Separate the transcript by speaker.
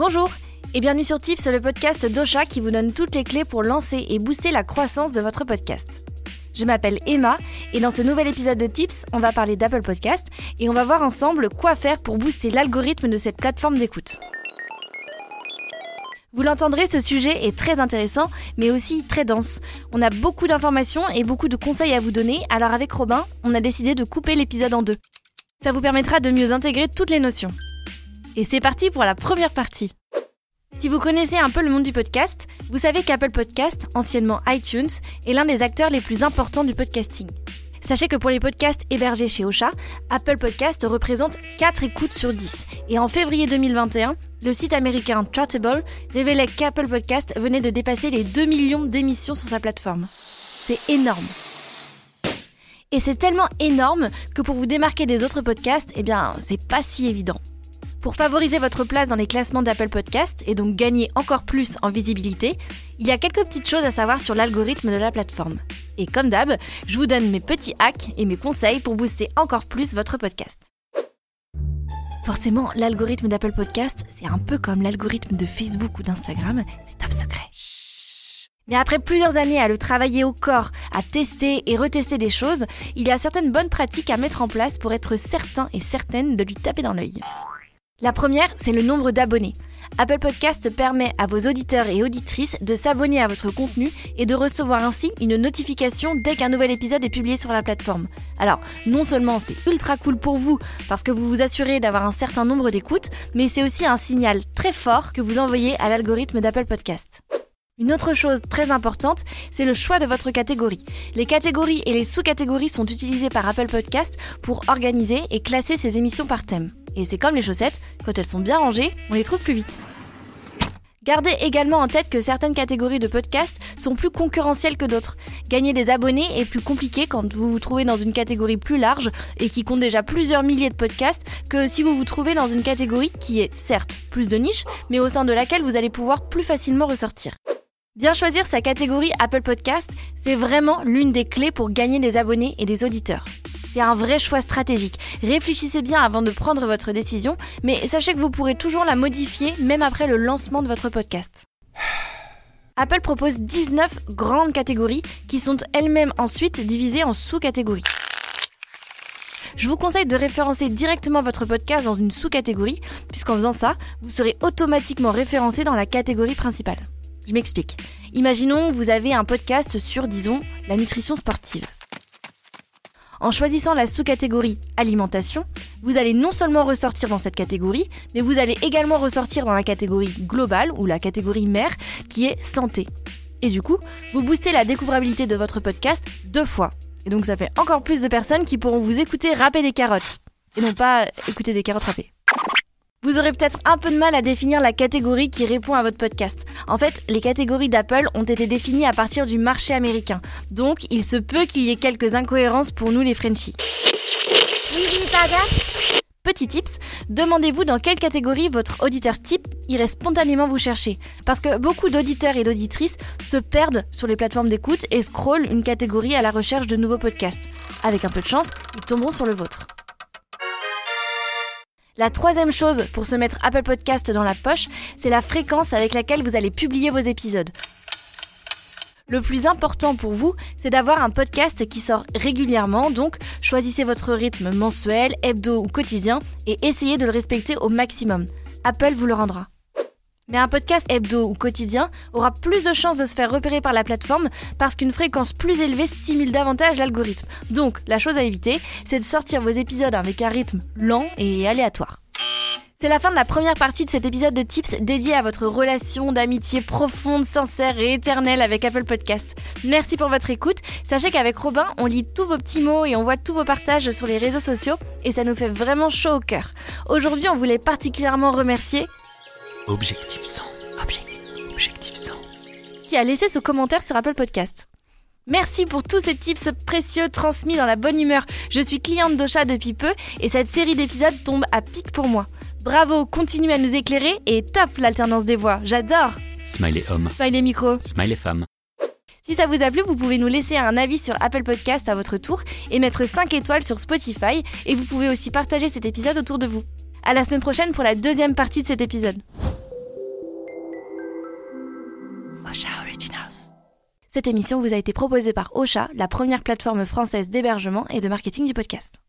Speaker 1: Bonjour et bienvenue sur Tips, le podcast d'Ocha qui vous donne toutes les clés pour lancer et booster la croissance de votre podcast. Je m'appelle Emma et dans ce nouvel épisode de Tips, on va parler d'Apple Podcast et on va voir ensemble quoi faire pour booster l'algorithme de cette plateforme d'écoute. Vous l'entendrez, ce sujet est très intéressant, mais aussi très dense. On a beaucoup d'informations et beaucoup de conseils à vous donner, alors avec Robin, on a décidé de couper l'épisode en deux. Ça vous permettra de mieux intégrer toutes les notions. Et c'est parti pour la première partie. Si vous connaissez un peu le monde du podcast, vous savez qu'Apple Podcast, anciennement iTunes, est l'un des acteurs les plus importants du podcasting. Sachez que pour les podcasts hébergés chez Ocha, Apple Podcast représente 4 écoutes sur 10. Et en février 2021, le site américain Chartable révélait qu'Apple Podcast venait de dépasser les 2 millions d'émissions sur sa plateforme. C'est énorme. Et c'est tellement énorme que pour vous démarquer des autres podcasts, eh bien, c'est pas si évident. Pour favoriser votre place dans les classements d'Apple Podcast et donc gagner encore plus en visibilité, il y a quelques petites choses à savoir sur l'algorithme de la plateforme. Et comme d'hab, je vous donne mes petits hacks et mes conseils pour booster encore plus votre podcast. Forcément, l'algorithme d'Apple Podcast, c'est un peu comme l'algorithme de Facebook ou d'Instagram, c'est top secret. Mais après plusieurs années à le travailler au corps, à tester et retester des choses, il y a certaines bonnes pratiques à mettre en place pour être certain et certaine de lui taper dans l'œil. La première, c'est le nombre d'abonnés. Apple Podcast permet à vos auditeurs et auditrices de s'abonner à votre contenu et de recevoir ainsi une notification dès qu'un nouvel épisode est publié sur la plateforme. Alors, non seulement c'est ultra cool pour vous parce que vous vous assurez d'avoir un certain nombre d'écoutes, mais c'est aussi un signal très fort que vous envoyez à l'algorithme d'Apple Podcast. Une autre chose très importante, c'est le choix de votre catégorie. Les catégories et les sous-catégories sont utilisées par Apple Podcast pour organiser et classer ses émissions par thème. Et c'est comme les chaussettes, quand elles sont bien rangées, on les trouve plus vite. Gardez également en tête que certaines catégories de podcasts sont plus concurrentielles que d'autres. Gagner des abonnés est plus compliqué quand vous vous trouvez dans une catégorie plus large et qui compte déjà plusieurs milliers de podcasts que si vous vous trouvez dans une catégorie qui est certes plus de niche, mais au sein de laquelle vous allez pouvoir plus facilement ressortir. Bien choisir sa catégorie Apple Podcast, c'est vraiment l'une des clés pour gagner des abonnés et des auditeurs. C'est un vrai choix stratégique. Réfléchissez bien avant de prendre votre décision, mais sachez que vous pourrez toujours la modifier même après le lancement de votre podcast. Apple propose 19 grandes catégories qui sont elles-mêmes ensuite divisées en sous-catégories. Je vous conseille de référencer directement votre podcast dans une sous-catégorie, puisqu'en faisant ça, vous serez automatiquement référencé dans la catégorie principale. Je m'explique. Imaginons vous avez un podcast sur, disons, la nutrition sportive. En choisissant la sous-catégorie alimentation, vous allez non seulement ressortir dans cette catégorie, mais vous allez également ressortir dans la catégorie globale ou la catégorie mère qui est santé. Et du coup, vous boostez la découvrabilité de votre podcast deux fois. Et donc ça fait encore plus de personnes qui pourront vous écouter râper des carottes. Et non pas écouter des carottes râpées. Vous aurez peut-être un peu de mal à définir la catégorie qui répond à votre podcast. En fait, les catégories d'Apple ont été définies à partir du marché américain. Donc, il se peut qu'il y ait quelques incohérences pour nous les Frenchies.
Speaker 2: Oui, oui,
Speaker 1: Petit tips, demandez-vous dans quelle catégorie votre auditeur type irait spontanément vous chercher. Parce que beaucoup d'auditeurs et d'auditrices se perdent sur les plateformes d'écoute et scrollent une catégorie à la recherche de nouveaux podcasts. Avec un peu de chance, ils tomberont sur le vôtre. La troisième chose pour se mettre Apple Podcast dans la poche, c'est la fréquence avec laquelle vous allez publier vos épisodes. Le plus important pour vous, c'est d'avoir un podcast qui sort régulièrement, donc choisissez votre rythme mensuel, hebdo ou quotidien et essayez de le respecter au maximum. Apple vous le rendra. Mais un podcast hebdo ou quotidien aura plus de chances de se faire repérer par la plateforme parce qu'une fréquence plus élevée stimule davantage l'algorithme. Donc, la chose à éviter, c'est de sortir vos épisodes avec un rythme lent et aléatoire. C'est la fin de la première partie de cet épisode de Tips dédié à votre relation d'amitié profonde, sincère et éternelle avec Apple Podcast. Merci pour votre écoute. Sachez qu'avec Robin, on lit tous vos petits mots et on voit tous vos partages sur les réseaux sociaux et ça nous fait vraiment chaud au cœur. Aujourd'hui, on voulait particulièrement remercier
Speaker 3: Objectif 100. Objectif, objectif 100.
Speaker 1: qui a laissé ce commentaire sur Apple Podcast. Merci pour tous ces tips précieux transmis dans la bonne humeur. Je suis cliente d'Ocha depuis peu et cette série d'épisodes tombe à pic pour moi. Bravo, continuez à nous éclairer et top l'alternance des voix, j'adore
Speaker 3: Smiley homme.
Speaker 1: Smiley micro.
Speaker 3: Smiley femme.
Speaker 1: Si ça vous a plu, vous pouvez nous laisser un avis sur Apple Podcast à votre tour et mettre 5 étoiles sur Spotify et vous pouvez aussi partager cet épisode autour de vous. À la semaine prochaine pour la deuxième partie de cet épisode. Cette émission vous a été proposée par Ocha, la première plateforme française d'hébergement et de marketing du podcast.